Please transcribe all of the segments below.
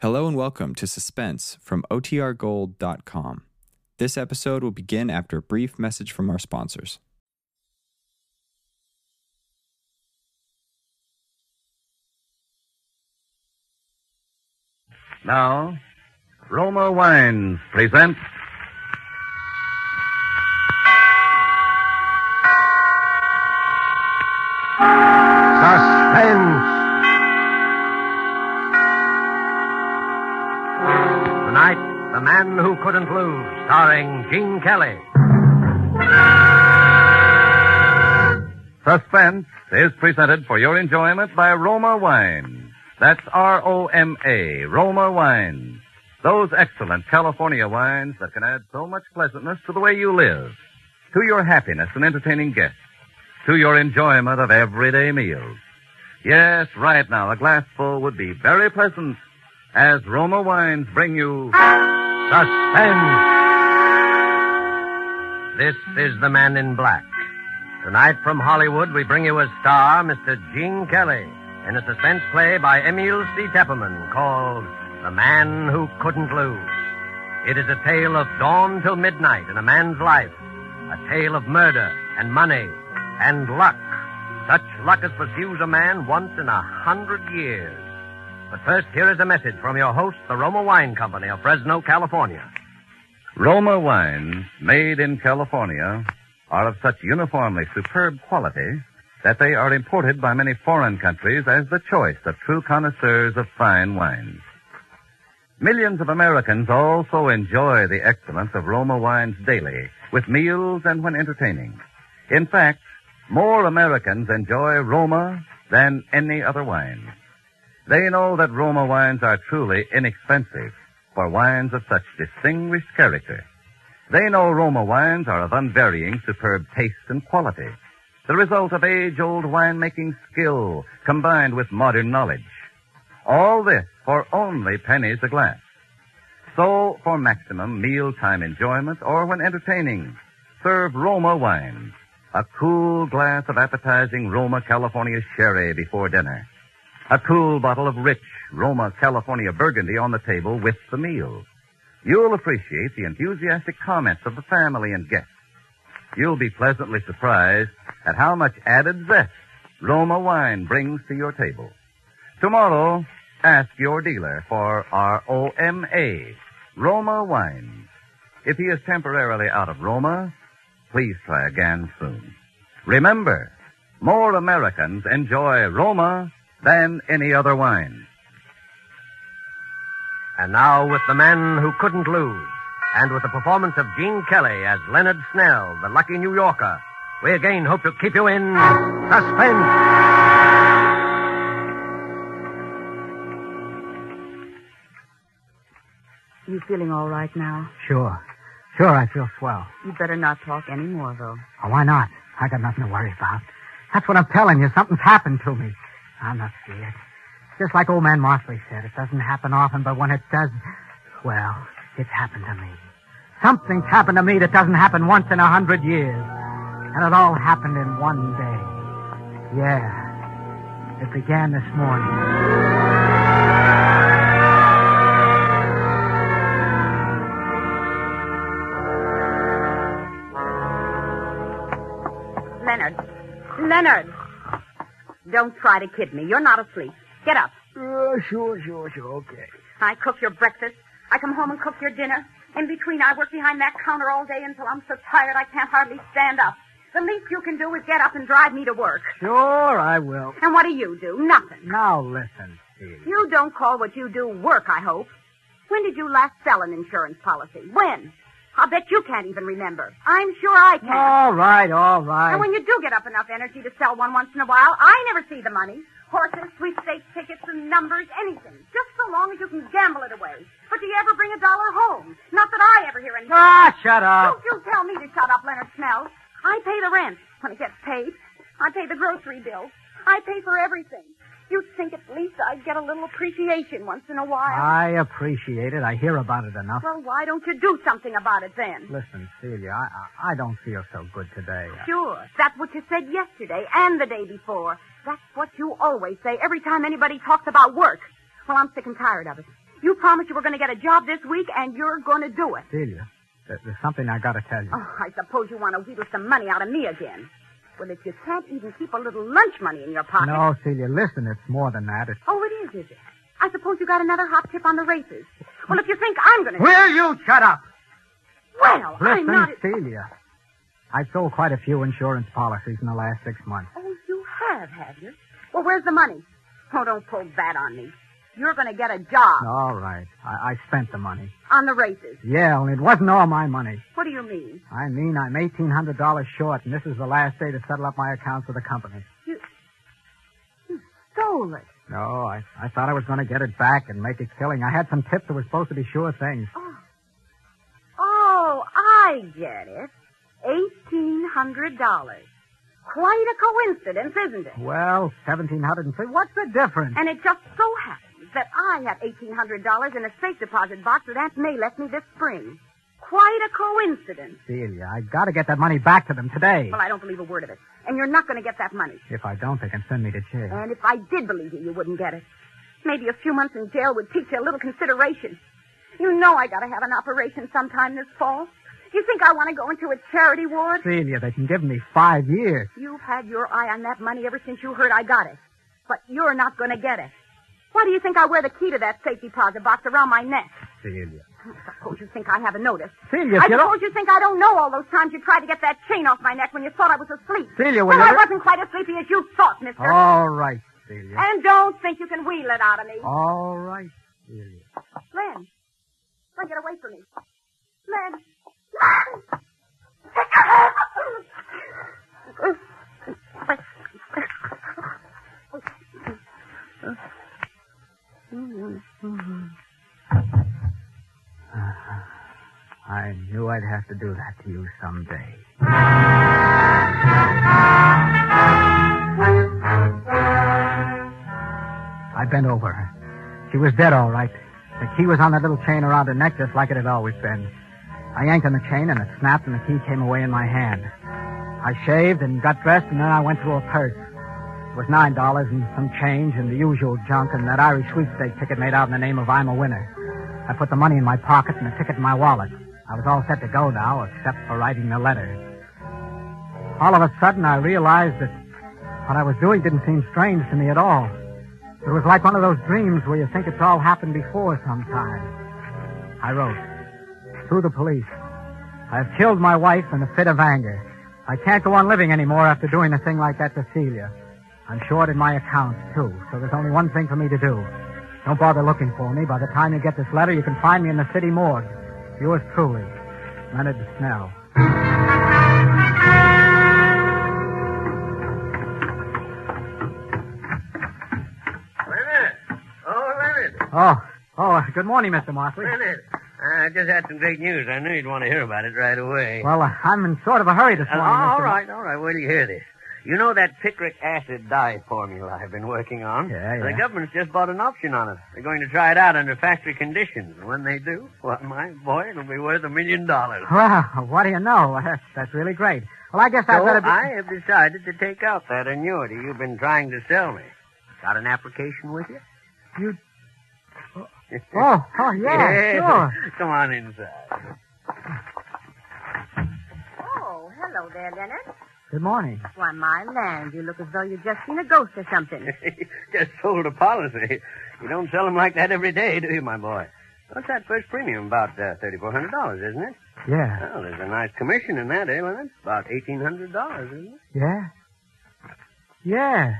Hello and welcome to Suspense from OTRGold.com. This episode will begin after a brief message from our sponsors. Now, Roma Wines present Man Who Couldn't Lose, starring Gene Kelly. Suspense is presented for your enjoyment by Roma Wine. That's R-O-M-A, Roma Wine. Those excellent California wines that can add so much pleasantness to the way you live, to your happiness in entertaining guests, to your enjoyment of everyday meals. Yes, right now, a glassful would be very pleasant as Roma Wines bring you Suspense. This is The Man in Black. Tonight from Hollywood, we bring you a star, Mr. Gene Kelly, in a suspense play by Emil C. Tepperman called The Man Who Couldn't Lose. It is a tale of dawn till midnight in a man's life, a tale of murder and money and luck. Such luck as pursues a man once in a hundred years. But first, here is a message from your host, the Roma Wine Company of Fresno, California. Roma wines made in California are of such uniformly superb quality that they are imported by many foreign countries as the choice of true connoisseurs of fine wines. Millions of Americans also enjoy the excellence of Roma wines daily, with meals and when entertaining. In fact, more Americans enjoy Roma than any other wine. They know that Roma wines are truly inexpensive for wines of such distinguished character. They know Roma wines are of unvarying superb taste and quality, the result of age-old winemaking skill combined with modern knowledge. All this for only pennies a glass. So, for maximum mealtime enjoyment or when entertaining, serve Roma wines, a cool glass of appetizing Roma California sherry before dinner, a cool bottle of rich Roma California Burgundy on the table with the meal. You'll appreciate the enthusiastic comments of the family and guests. You'll be pleasantly surprised at how much added zest Roma wine brings to your table. Tomorrow, ask your dealer for R-O-M-A, Roma wines. If he is temporarily out of Roma, please try again soon. Remember, more Americans enjoy Roma than any other wine. And now with the man who couldn't lose, and with the performance of Gene Kelly as Leonard Snell, the lucky New Yorker, we again hope to keep you in suspense. You feeling all right now? Sure. Sure, I feel swell. You better not talk any more, though. Oh, why not? I got nothing to worry about. That's what I'm telling you. Something's happened to me. I'm not scared. Just like old man Markley said, it doesn't happen often, but when it does, well, it's happened to me. Something's happened to me that doesn't happen once in a hundred years. And it all happened in one day. Yeah. It began this morning. Leonard. Leonard! Don't try to kid me. You're not asleep. Get up. Uh, sure, sure, sure. Okay. I cook your breakfast. I come home and cook your dinner. In between, I work behind that counter all day until I'm so tired I can't hardly stand up. The least you can do is get up and drive me to work. Sure, I will. And what do you do? Nothing. Now listen, Steve. You don't call what you do work, I hope. When did you last sell an insurance policy? When? I'll bet you can't even remember. I'm sure I can. All right, all right. And when you do get up enough energy to sell one once in a while, I never see the money. Horses, sweepstakes, tickets, and numbers, anything. Just so long as you can gamble it away. But do you ever bring a dollar home? Not that I ever hear anything. Ah, shut up. Don't you tell me to shut up, Leonard Snell. I pay the rent when it gets paid. I pay the grocery bill. I pay for everything. You'd think at least I'd get a little appreciation once in a while. I appreciate it. I hear about it enough. Well, why don't you do something about it then? Listen, Celia, I, I, I don't feel so good today. Sure. That's what you said yesterday and the day before. That's what you always say every time anybody talks about work. Well, I'm sick and tired of it. You promised you were going to get a job this week, and you're going to do it. Celia, there's something I gotta tell you. Oh, I suppose you want to wheedle some money out of me again. Well, if you can't even keep a little lunch money in your pocket. No, Celia, listen, it's more than that. It's... Oh, it is, is it? I suppose you got another hot tip on the races. Well, if you think I'm going to. Will you shut up? Well, I'm Listen, not. Celia. I've sold quite a few insurance policies in the last six months. Oh, you have, have you? Well, where's the money? Oh, don't pull that on me. You're going to get a job All right. I, I spent the money. on the races. Yeah, only it wasn't all my money. What do you mean? I mean, I'm $1,800 short, and this is the last day to settle up my accounts with the company. You you stole it. No, I, I thought I was going to get it back and make a killing. I had some tips that were supposed to be sure things. Oh, oh I get it. Eighteen hundred dollars. Quite a coincidence, isn't it? Well, 1703 What's the difference? And it just so happens that I have eighteen hundred dollars in a safe deposit box that Aunt May left me this spring. Quite a coincidence. Celia, I've got to get that money back to them today. Well, I don't believe a word of it. And you're not going to get that money. If I don't, they can send me to jail. And if I did believe you, you wouldn't get it. Maybe a few months in jail would teach you a little consideration. You know I gotta have an operation sometime this fall. You think I want to go into a charity ward? Celia, they can give me five years. You've had your eye on that money ever since you heard I got it. But you're not going to get it. Why do you think I wear the key to that safe deposit box around my neck? Celia. I suppose you think I haven't noticed. Celia, I don't... suppose you think I don't know all those times you tried to get that chain off my neck when you thought I was asleep. Celia, well. I wasn't quite as sleepy as you thought, mister. All right, Celia. And don't think you can wheel it out of me. All right, Celia. Len. Len, get away from me. Len. Len! Take your hand Uh-huh. I knew I'd have to do that to you someday. I bent over her. She was dead, all right. The key was on that little chain around her neck, just like it had always been. I yanked on the chain, and it snapped, and the key came away in my hand. I shaved and got dressed, and then I went through a purse. Was nine dollars and some change and the usual junk, and that Irish sweepstake ticket made out in the name of I'm a winner. I put the money in my pocket and the ticket in my wallet. I was all set to go now, except for writing the letter. All of a sudden, I realized that what I was doing didn't seem strange to me at all. It was like one of those dreams where you think it's all happened before sometime. I wrote, to the police. I have killed my wife in a fit of anger. I can't go on living anymore after doing a thing like that to Celia. I'm short in my accounts, too, so there's only one thing for me to do. Don't bother looking for me. By the time you get this letter, you can find me in the city morgue. Yours truly, Leonard Snell. Leonard! Oh, Leonard! Oh, oh, good morning, Mr. Mosley. Leonard! I just had some great news. I knew you'd want to hear about it right away. Well, uh, I'm in sort of a hurry this Uh, morning. all Mr. right, all right. Wait till you hear this. You know that picric acid dye formula I've been working on? Yeah, yeah. The government's just bought an option on it. They're going to try it out under factory conditions. And when they do, well, my boy, it'll be worth a million dollars. Well, what do you know? Uh, That's really great. Well, I guess I So better be... I have decided to take out that annuity you've been trying to sell me. Got an application with you? You... Oh, oh, yeah, sure. Come on inside. Oh, hello there, Leonard. Good morning. Why, my land, you look as though you'd just seen a ghost or something. Just sold a policy. You don't sell them like that every day, do you, my boy? What's that first premium? About uh, $3,400, isn't it? Yeah, Well, there's a nice commission in that, eh, Leonard? About $1,800, isn't it? yeah. Yeah.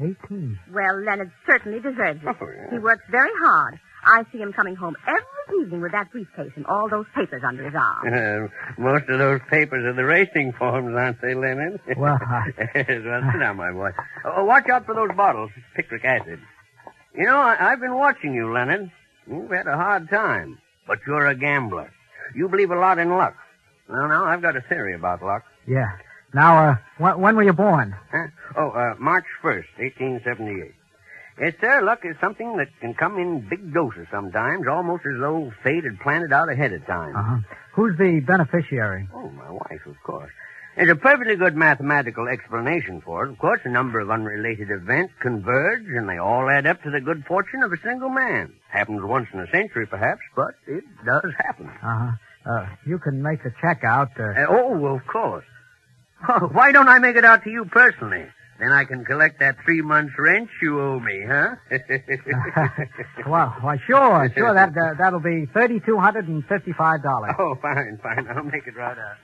18. Well, Leonard certainly deserves it. Oh, yeah. He works very hard. I see him coming home every evening with that briefcase and all those papers under his arm. Uh, most of those papers are the racing forms, aren't they, Leonard? Well, I- yes, well, sit down, my boy. Oh, watch out for those bottles, picric acid. You know, I, I've been watching you, Leonard. You've had a hard time, but you're a gambler. You believe a lot in luck. Well, now, I've got a theory about luck. Yeah. Now, uh, when, when were you born? Huh? Oh, uh, March 1st, 1878. Yes, sir, luck is something that can come in big doses sometimes, almost as though fate had planned it out ahead of time. Uh-huh. Who's the beneficiary? Oh, my wife, of course. There's a perfectly good mathematical explanation for it. Of course, a number of unrelated events converge, and they all add up to the good fortune of a single man. Happens once in a century, perhaps, but it does happen. Uh-huh. Uh, you can make the check out. Uh... Uh, oh, of course. Why don't I make it out to you personally? Then I can collect that three months' rent you owe me, huh? well, why, sure, sure. That uh, that'll be thirty-two hundred and fifty-five dollars. oh, fine, fine. I'll make it right out.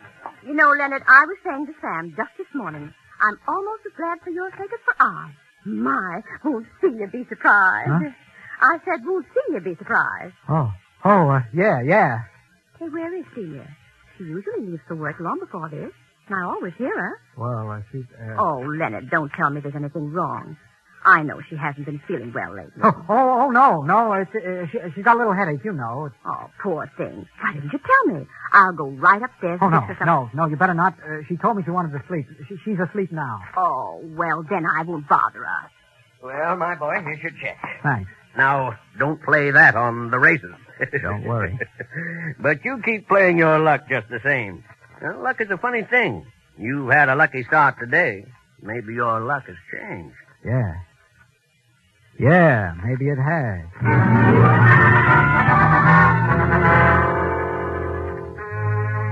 You know, Leonard, I was saying to Sam just this morning, I'm almost as glad for your sake as for ours. My, won't see you be surprised. Huh? I said, won't see you be surprised. Oh, oh, uh, yeah, yeah. Hey, where is Celia? She usually leaves for work long before this. And I always hear her. Well, uh, she's. Uh... Oh, Leonard, don't tell me there's anything wrong. I know she hasn't been feeling well lately. Oh, oh, oh no, no. It's, uh, she, she's got a little headache, you know. It's... Oh, poor thing. Why didn't you tell me? I'll go right upstairs Oh, no, some... no, no, you better not. Uh, she told me she wanted to sleep. She, she's asleep now. Oh, well, then I won't bother her. Well, my boy, here's your check. Thanks. Now, don't play that on the races. Don't worry. but you keep playing your luck just the same. Well, luck is a funny thing. You've had a lucky start today. Maybe your luck has changed. Yeah. Yeah, maybe it has.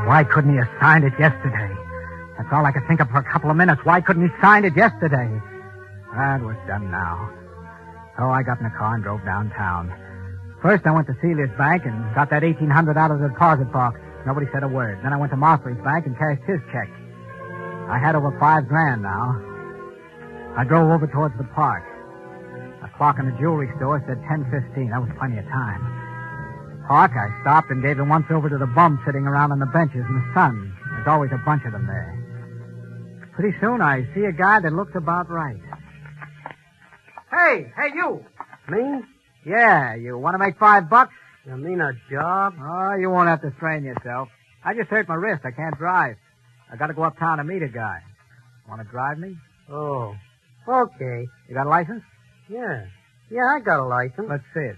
Why couldn't he have signed it yesterday? That's all I could think of for a couple of minutes. Why couldn't he sign it yesterday? That was done now. So I got in the car and drove downtown. First, I went to Celia's bank and got that 1800 out of the deposit box. Nobody said a word. Then I went to Mosley's bank and cashed his check. I had over five grand now. I drove over towards the park. A clock in the jewelry store said 10.15. That was plenty of time. Park, I stopped and gave him once over to the bums sitting around on the benches in the sun. There's always a bunch of them there. Pretty soon I see a guy that looks about right. Hey, hey, you! Me? Yeah, you want to make five bucks? You mean a job? Oh, you won't have to strain yourself. I just hurt my wrist. I can't drive. I got to go uptown to meet a guy. Want to drive me? Oh. Okay. You got a license? Yeah. Yeah, I got a license. Let's see it.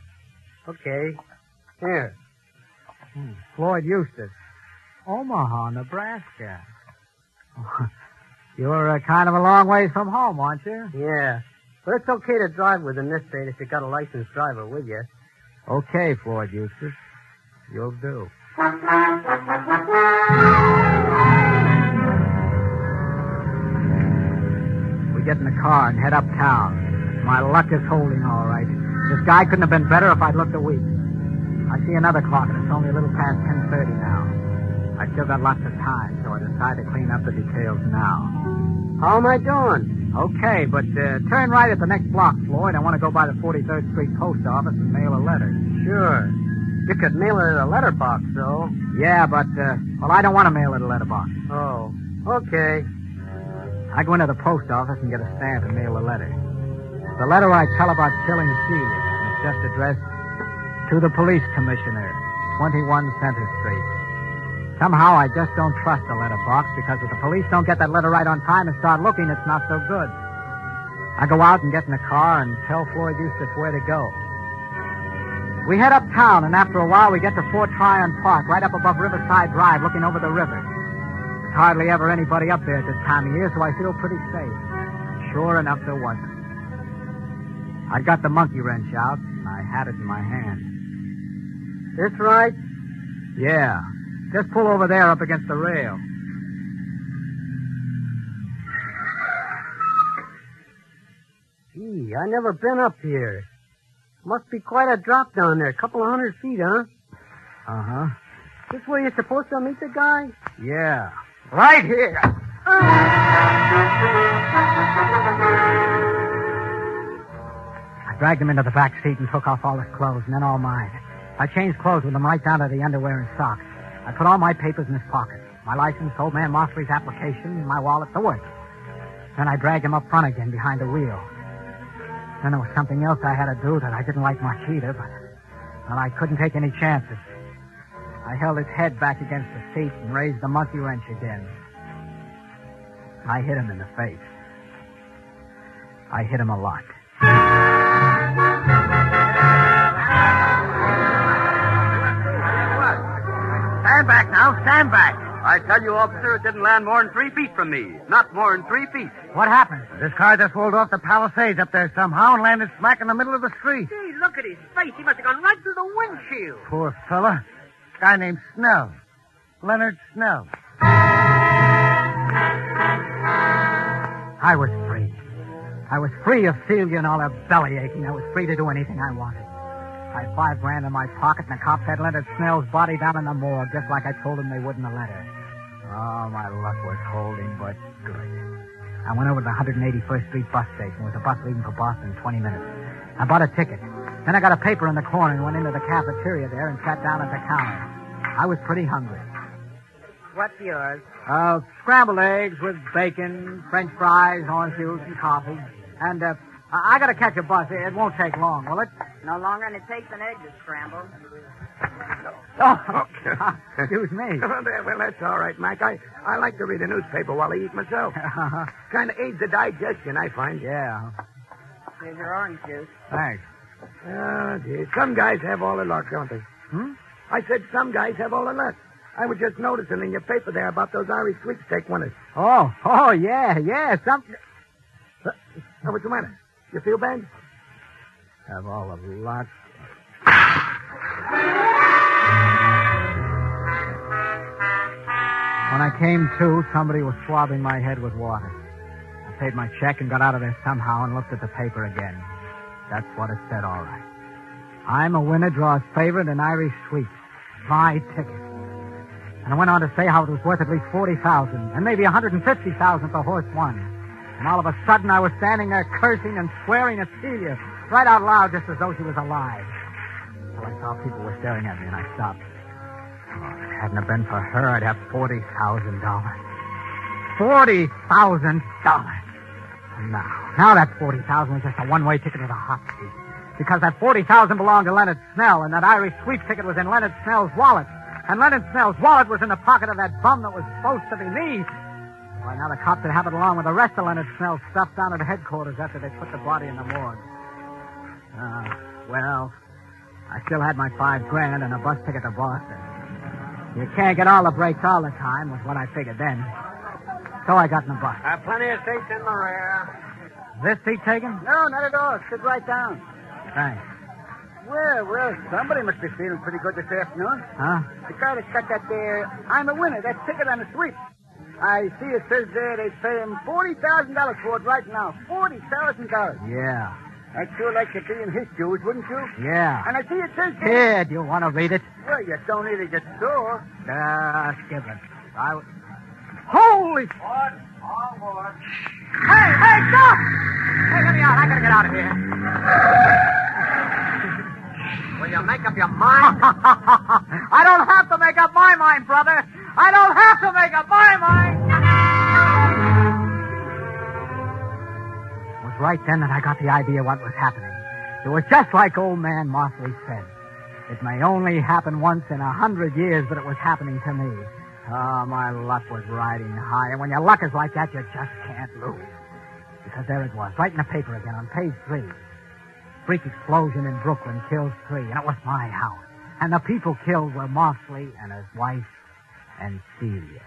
Okay. Here. Hmm. Floyd Eustace. Omaha, Nebraska. You're uh, kind of a long ways from home, aren't you? Yeah. But it's okay to drive with in this state if you got a licensed driver with you. Okay, Floyd Eustace. You'll do. We get in the car and head uptown. My luck is holding all right. This guy couldn't have been better if I'd looked a week. I see another clock, and it's only a little past 10.30 now. I still got lots of time, so I decide to clean up the details now. How am I doing? Okay, but uh, turn right at the next block, Floyd. I want to go by the 43rd Street Post Office and mail a letter. Sure. You could mail it at a letterbox, though. Yeah, but, uh, well, I don't want to mail it a letterbox. Oh. Okay. I go into the post office and get a stamp and mail a letter. The letter I tell about killing and It's just addressed to the police commissioner, 21 Center Street. Somehow I just don't trust the letterbox because if the police don't get that letter right on time and start looking, it's not so good. I go out and get in the car and tell Floyd Eustace where to go. We head uptown, and after a while, we get to Fort Tryon Park, right up above Riverside Drive, looking over the river. There's hardly ever anybody up there at this time of year, so I feel pretty safe. Sure enough, there wasn't. I'd got the monkey wrench out, and I had it in my hand. This right? Yeah. Just pull over there up against the rail. Gee, I never been up here. Must be quite a drop down there. A couple of hundred feet, huh? Uh huh. This where you're supposed to meet the guy? Yeah. Right here. I dragged him into the back seat and took off all his clothes, and then all mine. I changed clothes with him right down to the underwear and socks. I put all my papers in his pocket. My license, old man Mosley's application, my wallet, the works. Then I dragged him up front again behind the wheel. Then there was something else I had to do that I didn't like much either, but well, I couldn't take any chances. I held his head back against the seat and raised the monkey wrench again. I hit him in the face. I hit him a lot. Now. Stand back. I tell you, officer, it didn't land more than three feet from me. Not more than three feet. What happened? This car just rolled off the Palisades up there somehow and landed smack in the middle of the street. Gee, look at his face. He must have gone right through the windshield. Poor fella. Guy named Snell. Leonard Snell. I was free. I was free of Celia and all her belly aching. I was free to do anything I wanted. I had five grand in my pocket, and the cops had Leonard Snell's body down in the morgue, just like I told them they would in the letter. Oh, my luck was holding, but good. I went over to the 181st Street bus station. There was a bus leaving for Boston in 20 minutes. I bought a ticket. Then I got a paper in the corner and went into the cafeteria there and sat down at the counter. I was pretty hungry. What's yours? Uh, scrambled eggs with bacon, French fries, orange juice, and coffee. And, uh, I I gotta catch a bus. It won't take long, will it? No longer than it takes an egg to scramble. Oh, excuse me. well, there- well, that's all right, Mac. I, I like to read a newspaper while I eat myself. kind of aids the digestion, I find. yeah, Here's your orange juice. thanks. Oh, gee. Some guys have all the luck, don't they? Hmm? I said some guys have all the luck. I was just noticing in your paper there about those Irish sweepstake winners. Oh, oh, yeah, yeah, some... What's the matter? You feel bad? Have all the luck. When I came to, somebody was swabbing my head with water. I paid my check and got out of there somehow and looked at the paper again. That's what it said, all right. I'm a winner, draws favorite in Irish sweeps. My ticket. And I went on to say how it was worth at least 40000 and maybe 150000 if the horse won. And all of a sudden, I was standing there cursing and swearing at Celia, right out loud, just as though she was alive. Well, I saw people were staring at me, and I stopped. Oh, if it hadn't have been for her, I'd have $40,000. $40,000. And now, now that 40000 was just a one-way ticket to the hot seat. Because that 40000 belonged to Leonard Snell, and that Irish sweep ticket was in Leonard Snell's wallet. And Leonard Snell's wallet was in the pocket of that bum that was supposed to be me. Why, now the cops would have it along with the rest of Leonard Snell's stuff down at headquarters after they put the body in the morgue. Uh, well, I still had my five grand and a bus ticket to Boston. You can't get all the breaks all the time, was what I figured then. So I got in the bus. Uh, plenty of seats in the rear. This seat taken? No, not at all. Sit right down. Thanks. Well, well, somebody must be feeling pretty good this afternoon. Huh? The guy that's got that there, I'm a winner, that ticket on the sweep. I see it says there they pay him $40,000 for it right now. $40,000. Yeah. I'd sure like to be in his shoes, wouldn't you? Yeah. And I see it says Here, there... do you want to read it? Well, you don't need to get sore. Uh, skip it. I... w- Holy... What? All? Hey, hey, stop! Hey, let me out. I gotta get out of here. Will you make up your mind? I don't have to make up my mind, brother. I don't have to make up my mind. It was right then that I got the idea what was happening. It was just like old man Mosley said. It may only happen once in a hundred years, but it was happening to me. Oh, my luck was riding high, and when your luck is like that, you just can't lose. Because there it was, right in the paper again, on page three. Freak explosion in Brooklyn kills three, and it was my house. And the people killed were Mosley and his wife and Celia.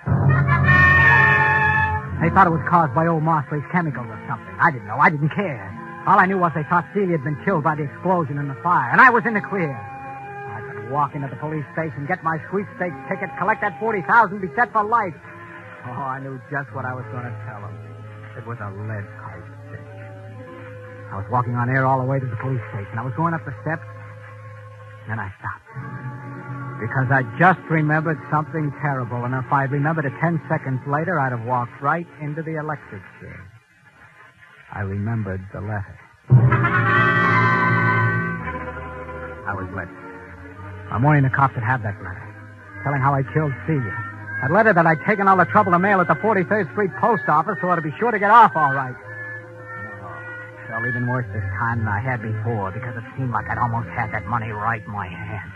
They thought it was caused by old Mosley's chemicals or something. I didn't know. I didn't care. All I knew was they thought Celia had been killed by the explosion and the fire, and I was in the clear. I could walk into the police station, get my sweepstakes ticket, collect that 40000 be set for life. Oh, I knew just what I was going to tell them. It was a lead. I was walking on air all the way to the police station. I was going up the steps, then I stopped. Because I just remembered something terrible, and if I'd remembered it ten seconds later, I'd have walked right into the electric chair. I remembered the letter. I was late. I'm morning the cops would have that letter, telling how I killed Celia. That letter that I'd taken all the trouble to mail at the 43rd Street Post Office so I'd be sure to get off all right. Even worse this time than I had before because it seemed like I'd almost had that money right in my hand.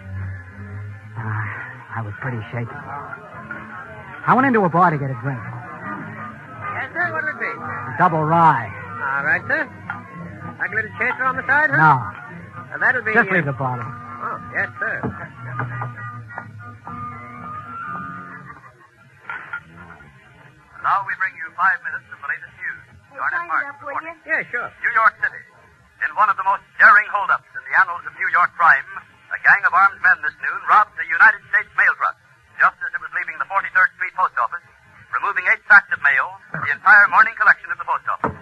Uh, I was pretty shaky. I went into a bar to get a drink. Yes, sir. What'll it be? A double rye. All right, sir. Like a little chaser on the side, huh? No, Uh, that'll be... just uh, leave the bottle. Oh, yes, sir. Now five minutes of the latest news. Garnet sign it Martin up, will you? Yeah, sure. New York City. In one of the most daring holdups in the annals of New York crime, a gang of armed men this noon robbed a United States mail truck just as it was leaving the 43rd Street Post Office, removing eight sacks of mail, the entire morning collection of the post office.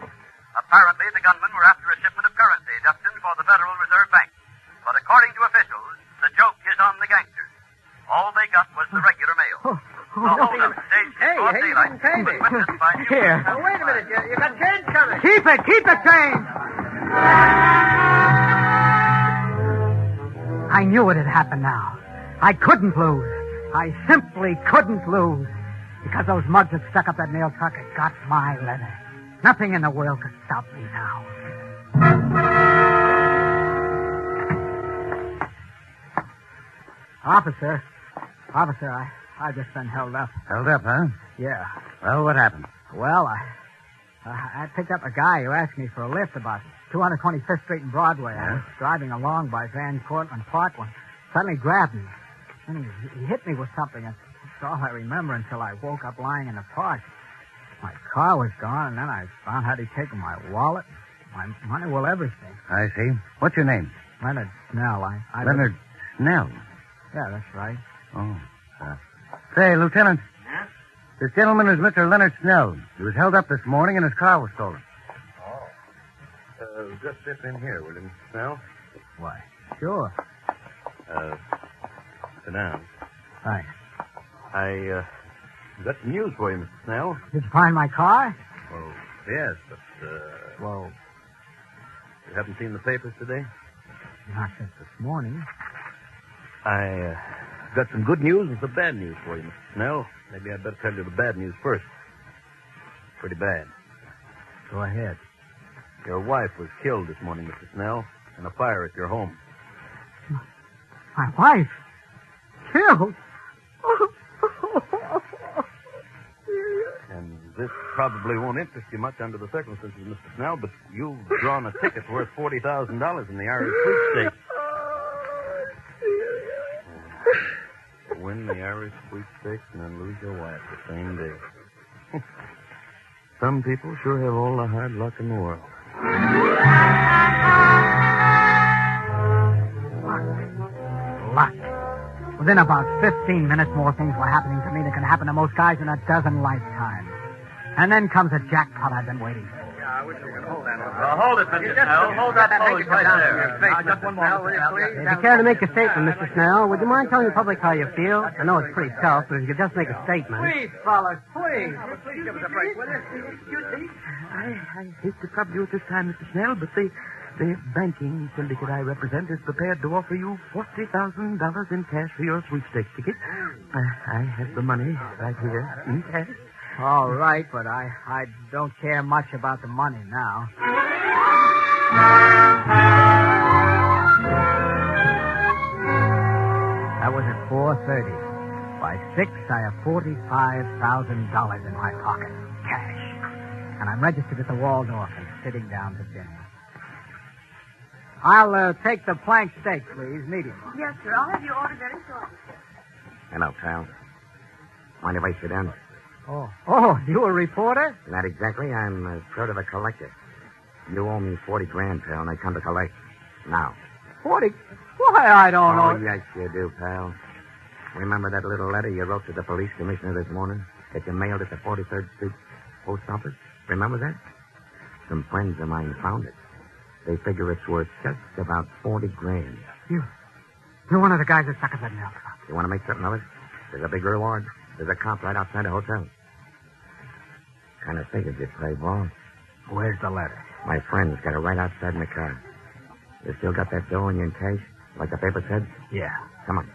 Apparently, the gunmen were after a shipment of currency destined for the Federal Reserve Bank. But according to officials, the joke is on the gangsters. All they got was the regular mail. The holdup staged in Hey, broad hey, daylight didn't pay me. was witnessed by Here. Oh, Keep it! Keep the change! I knew it had happened now. I couldn't lose. I simply couldn't lose. Because those mugs that stuck up that nail truck had got my letter. Nothing in the world could stop me now. Officer. Officer, I, I've just been held up. Held up, huh? Yeah. Well, what happened? Well, I, I I picked up a guy who asked me for a lift about 225th Street and Broadway. I was driving along by Van Cortlandt Park when suddenly grabbed me. Then he, he hit me with something. That's all I remember until I woke up lying in the park. My car was gone, and then I found out he'd taken my wallet, my money, well, everything. I see. What's your name? Leonard Snell. I, I Leonard Snell. Yeah, that's right. Oh. Uh, say, Lieutenant. This gentleman is Mr. Leonard Snell. He was held up this morning and his car was stolen. Oh. Uh, just step in here, will you, Mr. Snell? Why? Sure. Uh, sit down. Thanks. I, uh, got some news for you, Mr. Snell. Did you find my car? Well, yes, but, uh, Well, you haven't seen the papers today? not since this morning. I, uh, got some good news and some bad news for you, Mr. Snell. Maybe I'd better tell you the bad news first. Pretty bad. Go ahead. Your wife was killed this morning, Mr. Snell, in a fire at your home. My wife? Killed? And this probably won't interest you much under the circumstances, Mr. Snell, but you've drawn a ticket worth $40,000 in the Irish sweepstakes. Win the Irish sweepstakes and then lose your wife the same day. Some people sure have all the hard luck in the world. Luck. Luck. Within about 15 minutes, more things were happening to me than can happen to most guys in a dozen lifetimes. And then comes a jackpot I've been waiting for. Uh, hold that one. Well, hold it, Mr. Snell. Hold that handkerchief right there. Now, just one moment, will you. If you care to make a statement, Mr. Snell, would you mind telling the public how you feel? I know it's pretty tough, but if you could just make a statement. Please, fellas, please. Please give us a break, will you? I, I hate to trouble you at this time, Mr. Snell, but the, the banking syndicate I represent is prepared to offer you $40,000 in cash for your sweepstakes ticket. I, I have the money right here in cash. All right, but I, I don't care much about the money now. That was at 4.30. By 6, I have $45,000 in my pocket. Cash. And I'm registered at the Waldorf and sitting down to dinner. I'll uh, take the plank steak, please, medium. Yes, sir. I'll have your order very shortly. Hello, pal. Mind if I sit down? Oh, oh, you a reporter? Not exactly. I'm uh, sort of a collector. You owe me 40 grand, pal, and I come to collect. Now. 40? Why, I don't oh, know. yes, you do, pal. Remember that little letter you wrote to the police commissioner this morning that you mailed at the 43rd Street post office? Remember that? Some friends of mine found it. They figure it's worth just about 40 grand. You, you're one of the guys that up that truck. You want to make something of it? There's a big reward. There's a cop right outside the hotel. Kind of figured you'd play ball. Where's the letter? My friend's got it right outside in the car. You still got that dough in your cash, like the paper said? Yeah. Come on.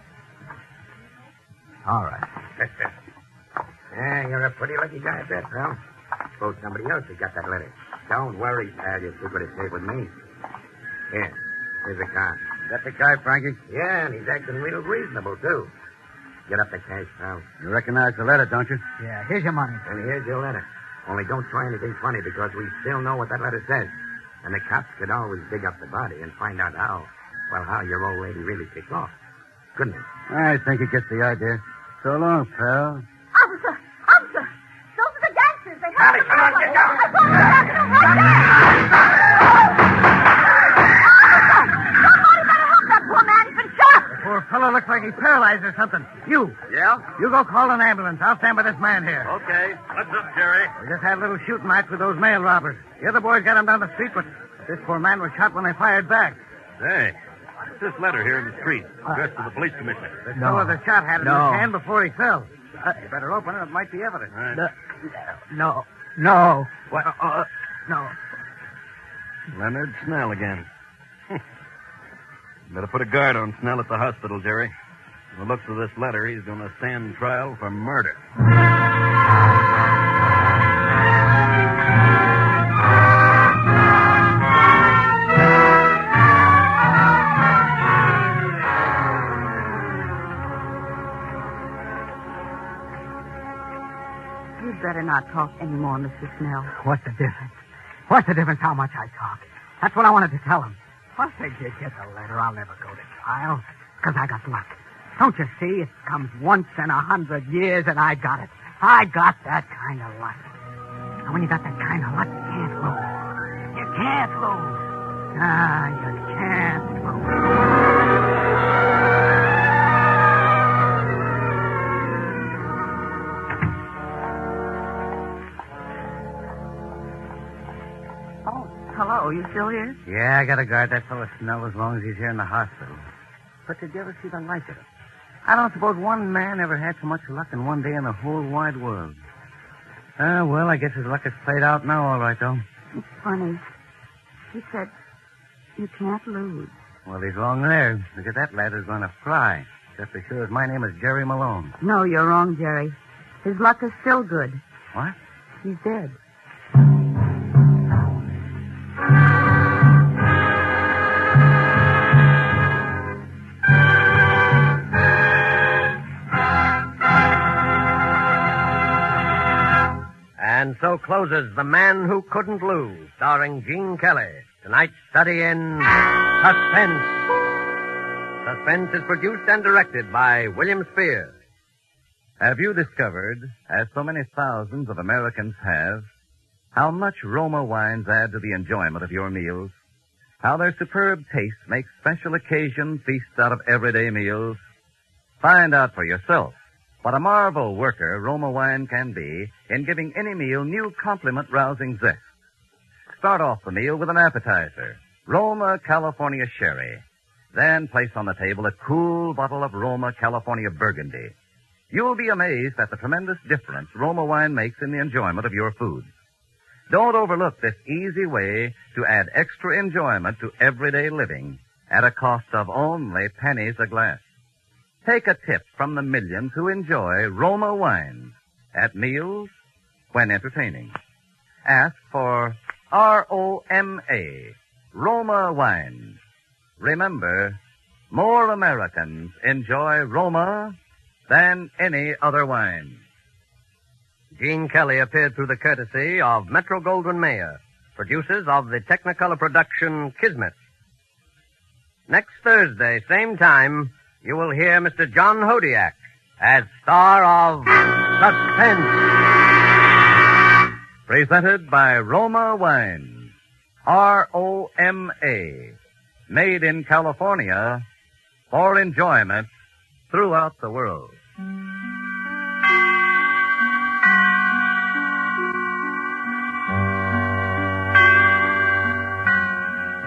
All right. yeah, you're a pretty lucky guy at that, pal. Suppose somebody else has got that letter. Don't worry, pal. Your secret is safe with me. Here. Here's the car. Is That the guy, Frankie? Yeah, and he's acting real reasonable, too. Get up the cash, pal. You recognize the letter, don't you? Yeah, here's your money. And here's your letter. Only don't try anything funny because we still know what that letter says. And the cops could always dig up the body and find out how, well, how your old lady really kicked off. Couldn't they? I think he gets the idea. So long, pal. Officer! Officer! Those are the gangsters. They Charlie, come on, get down. Fellow looks like he's paralyzed or something. You. Yeah? You go call an ambulance. I'll stand by this man here. Okay. What's up, Jerry? We just had a little shooting match with those mail robbers. The other boys got him down the street, but this poor man was shot when they fired back. Hey, what's this letter here in the street? Addressed to the police commissioner. The No. fellow that shot had it in his hand before he fell. Uh, you better open it. It might be evidence. All right. No. No. What? Uh, uh, no. Leonard Snell again. Better put a guard on Snell at the hospital, Jerry. From the looks of this letter, he's going to stand trial for murder. You'd better not talk anymore, Mr. Snell. What's the difference? What's the difference how much I talk? That's what I wanted to tell him. Once they did get the letter, I'll never go to trial. Because I got luck. Don't you see? It comes once in a hundred years, and I got it. I got that kind of luck. And when you got that kind of luck, you can't lose. You can't lose. Ah, you can't lose. Hello. You still here? Yeah, I got to guard that fellow Snell as long as he's here in the hospital. But did you ever see the like of it? I don't suppose one man ever had so much luck in one day in the whole wide world. Ah, well, I guess his luck is played out now, all right, though. It's funny. He said, you can't lose. Well, he's wrong there. Look at that ladder's going to fly. Just as sure as my name is Jerry Malone. No, you're wrong, Jerry. His luck is still good. What? He's dead. And so closes The Man Who Couldn't Lose, starring Gene Kelly. Tonight's study in Suspense. Suspense is produced and directed by William Spier. Have you discovered, as so many thousands of Americans have, how much Roma wines add to the enjoyment of your meals? How their superb taste makes special occasion feasts out of everyday meals? Find out for yourself what a marvel worker Roma wine can be in giving any meal new compliment rousing zest. Start off the meal with an appetizer, Roma California Sherry. Then place on the table a cool bottle of Roma California Burgundy. You'll be amazed at the tremendous difference Roma wine makes in the enjoyment of your food. Don't overlook this easy way to add extra enjoyment to everyday living at a cost of only pennies a glass. Take a tip from the millions who enjoy Roma wines at meals when entertaining. Ask for R-O-M-A, Roma wines. Remember, more Americans enjoy Roma than any other wine. Gene Kelly appeared through the courtesy of Metro Goldwyn Mayer, producers of the Technicolor production Kismet. Next Thursday, same time, you will hear Mr. John Hodiak as star of Suspense. Presented by Roma Wines. R-O-M-A. Made in California for enjoyment throughout the world.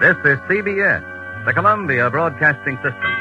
This is CBS, the Columbia Broadcasting System.